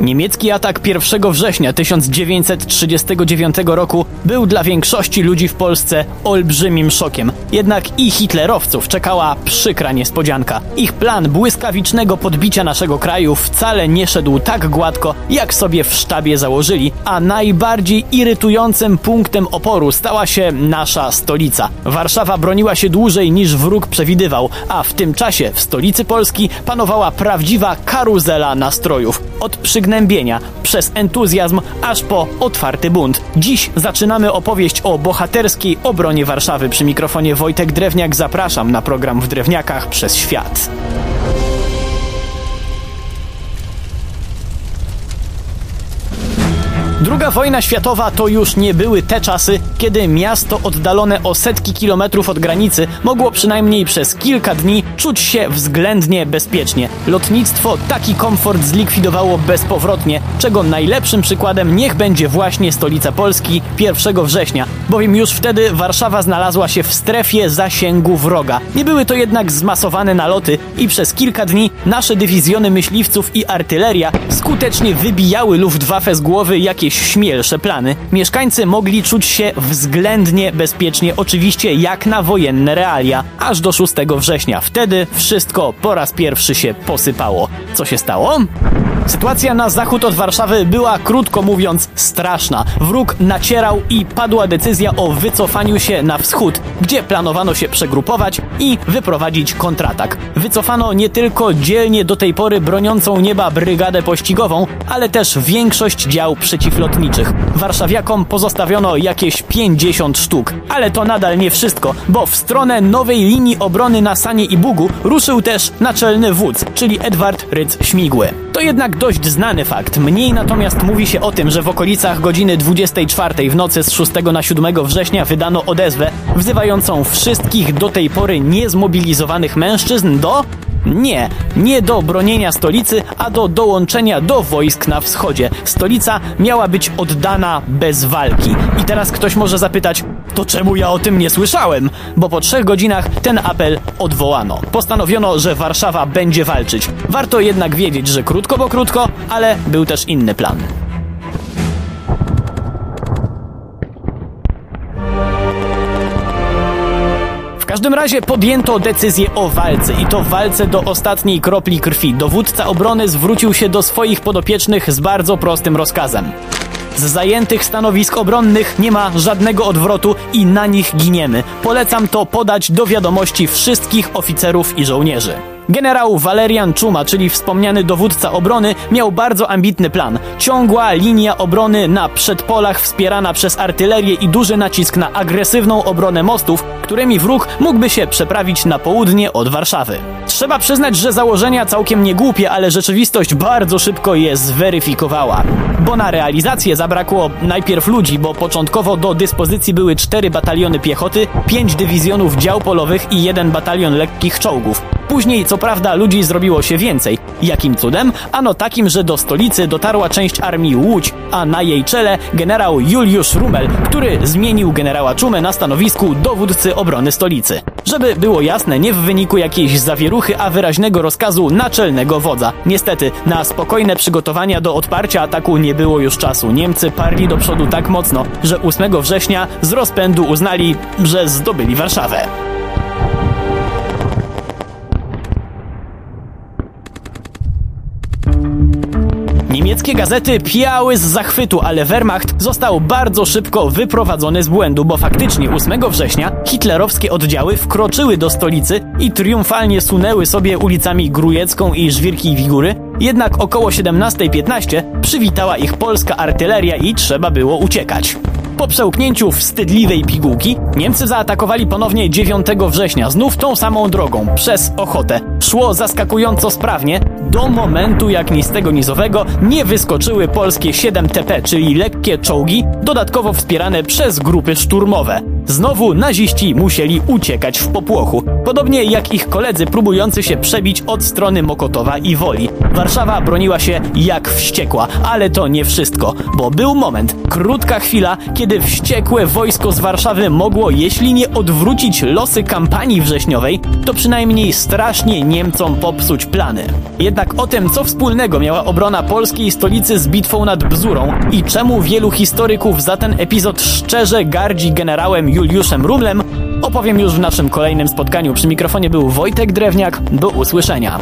Niemiecki atak 1 września 1939 roku był dla większości ludzi w Polsce olbrzymim szokiem. Jednak i hitlerowców czekała przykra niespodzianka. Ich plan błyskawicznego podbicia naszego kraju wcale nie szedł tak gładko, jak sobie w sztabie założyli, a najbardziej irytującym punktem oporu stała się nasza stolica. Warszawa broniła się dłużej niż wróg przewidywał, a w tym czasie w stolicy Polski panowała prawdziwa karuzela nastrojów. Od przygnębienia, przez entuzjazm, aż po otwarty bunt. Dziś zaczynamy opowieść o bohaterskiej obronie Warszawy. Przy mikrofonie Wojtek Drewniak zapraszam na program w Drewniakach przez świat. Druga wojna światowa to już nie były te czasy, kiedy miasto oddalone o setki kilometrów od granicy mogło przynajmniej przez kilka dni czuć się względnie bezpiecznie. Lotnictwo taki komfort zlikwidowało bezpowrotnie, czego najlepszym przykładem niech będzie właśnie stolica Polski 1 września, bowiem już wtedy Warszawa znalazła się w strefie zasięgu wroga. Nie były to jednak zmasowane naloty i przez kilka dni nasze dywizjony myśliwców i artyleria skutecznie wybijały Luftwaffe z głowy jakieś śmielsze plany. Mieszkańcy mogli czuć się względnie bezpiecznie, oczywiście jak na wojenne realia, aż do 6 września. Wtedy wszystko po raz pierwszy się posypało. Co się stało? Sytuacja na zachód od Warszawy była, krótko mówiąc, straszna. Wróg nacierał i padła decyzja o wycofaniu się na wschód, gdzie planowano się przegrupować i wyprowadzić kontratak. Wycofano nie tylko dzielnie do tej pory broniącą nieba brygadę pościgową, ale też większość dział przeciwlotniczych. Warszawiakom pozostawiono jakieś 50 sztuk. Ale to nadal nie wszystko, bo w stronę nowej linii obrony na Sanie i Bugu ruszył też naczelny wódz, czyli Edward Rydz Śmigły. To jednak dość znany fakt. Mniej natomiast mówi się o tym, że w okolicach godziny 24 w nocy z 6 na 7 września wydano odezwę wzywającą wszystkich do tej pory niezmobilizowanych mężczyzn do nie, nie do bronienia stolicy, a do dołączenia do wojsk na wschodzie. Stolica miała być oddana bez walki. I teraz ktoś może zapytać, to czemu ja o tym nie słyszałem? Bo po trzech godzinach ten apel odwołano. Postanowiono, że Warszawa będzie walczyć. Warto jednak wiedzieć, że krótko bo krótko, ale był też inny plan. Każdym razie podjęto decyzję o walce i to walce do ostatniej kropli krwi. Dowódca obrony zwrócił się do swoich podopiecznych z bardzo prostym rozkazem. Z zajętych stanowisk obronnych nie ma żadnego odwrotu i na nich giniemy. Polecam to podać do wiadomości wszystkich oficerów i żołnierzy. Generał Walerian Czuma, czyli wspomniany dowódca obrony, miał bardzo ambitny plan. Ciągła linia obrony na przedpolach wspierana przez artylerię i duży nacisk na agresywną obronę mostów, którymi wróg mógłby się przeprawić na południe od Warszawy. Trzeba przyznać, że założenia całkiem nie głupie, ale rzeczywistość bardzo szybko je zweryfikowała. Bo na realizację zabrakło najpierw ludzi, bo początkowo do dyspozycji były cztery bataliony piechoty, pięć dywizjonów dział polowych i jeden batalion lekkich czołgów. Później, co prawda, ludzi zrobiło się więcej. Jakim cudem? Ano takim, że do stolicy dotarła część armii Łódź, a na jej czele generał Juliusz Rumel, który zmienił generała Czumę na stanowisku dowódcy obrony stolicy. Żeby było jasne, nie w wyniku jakiejś zawieruchy, a wyraźnego rozkazu naczelnego wodza. Niestety, na spokojne przygotowania do odparcia ataku nie było już czasu. Niemcy parli do przodu tak mocno, że 8 września z rozpędu uznali, że zdobyli Warszawę. Niemieckie gazety piały z zachwytu, ale Wehrmacht został bardzo szybko wyprowadzony z błędu, bo faktycznie 8 września hitlerowskie oddziały wkroczyły do stolicy i triumfalnie sunęły sobie ulicami Grujecką i Żwirki Wigury, jednak około 17.15 przywitała ich polska artyleria i trzeba było uciekać. Po przełknięciu wstydliwej pigułki Niemcy zaatakowali ponownie 9 września, znów tą samą drogą, przez Ochotę. Szło zaskakująco sprawnie, do momentu jak ni z tego nizowego nie wyskoczyły polskie 7 TP, czyli lekkie czołgi, dodatkowo wspierane przez grupy szturmowe. Znowu naziści musieli uciekać w popłochu, podobnie jak ich koledzy próbujący się przebić od strony Mokotowa i Woli. Warszawa broniła się jak wściekła, ale to nie wszystko, bo był moment, krótka chwila, kiedy wściekłe wojsko z Warszawy mogło, jeśli nie odwrócić losy kampanii wrześniowej, to przynajmniej strasznie Niemcom popsuć plany. Jednak o tym, co wspólnego miała obrona polskiej stolicy z bitwą nad Bzurą i czemu wielu historyków za ten epizod szczerze gardzi generałem Juliuszem Rumlem, opowiem już w naszym kolejnym spotkaniu. Przy mikrofonie był Wojtek Drewniak. Do usłyszenia.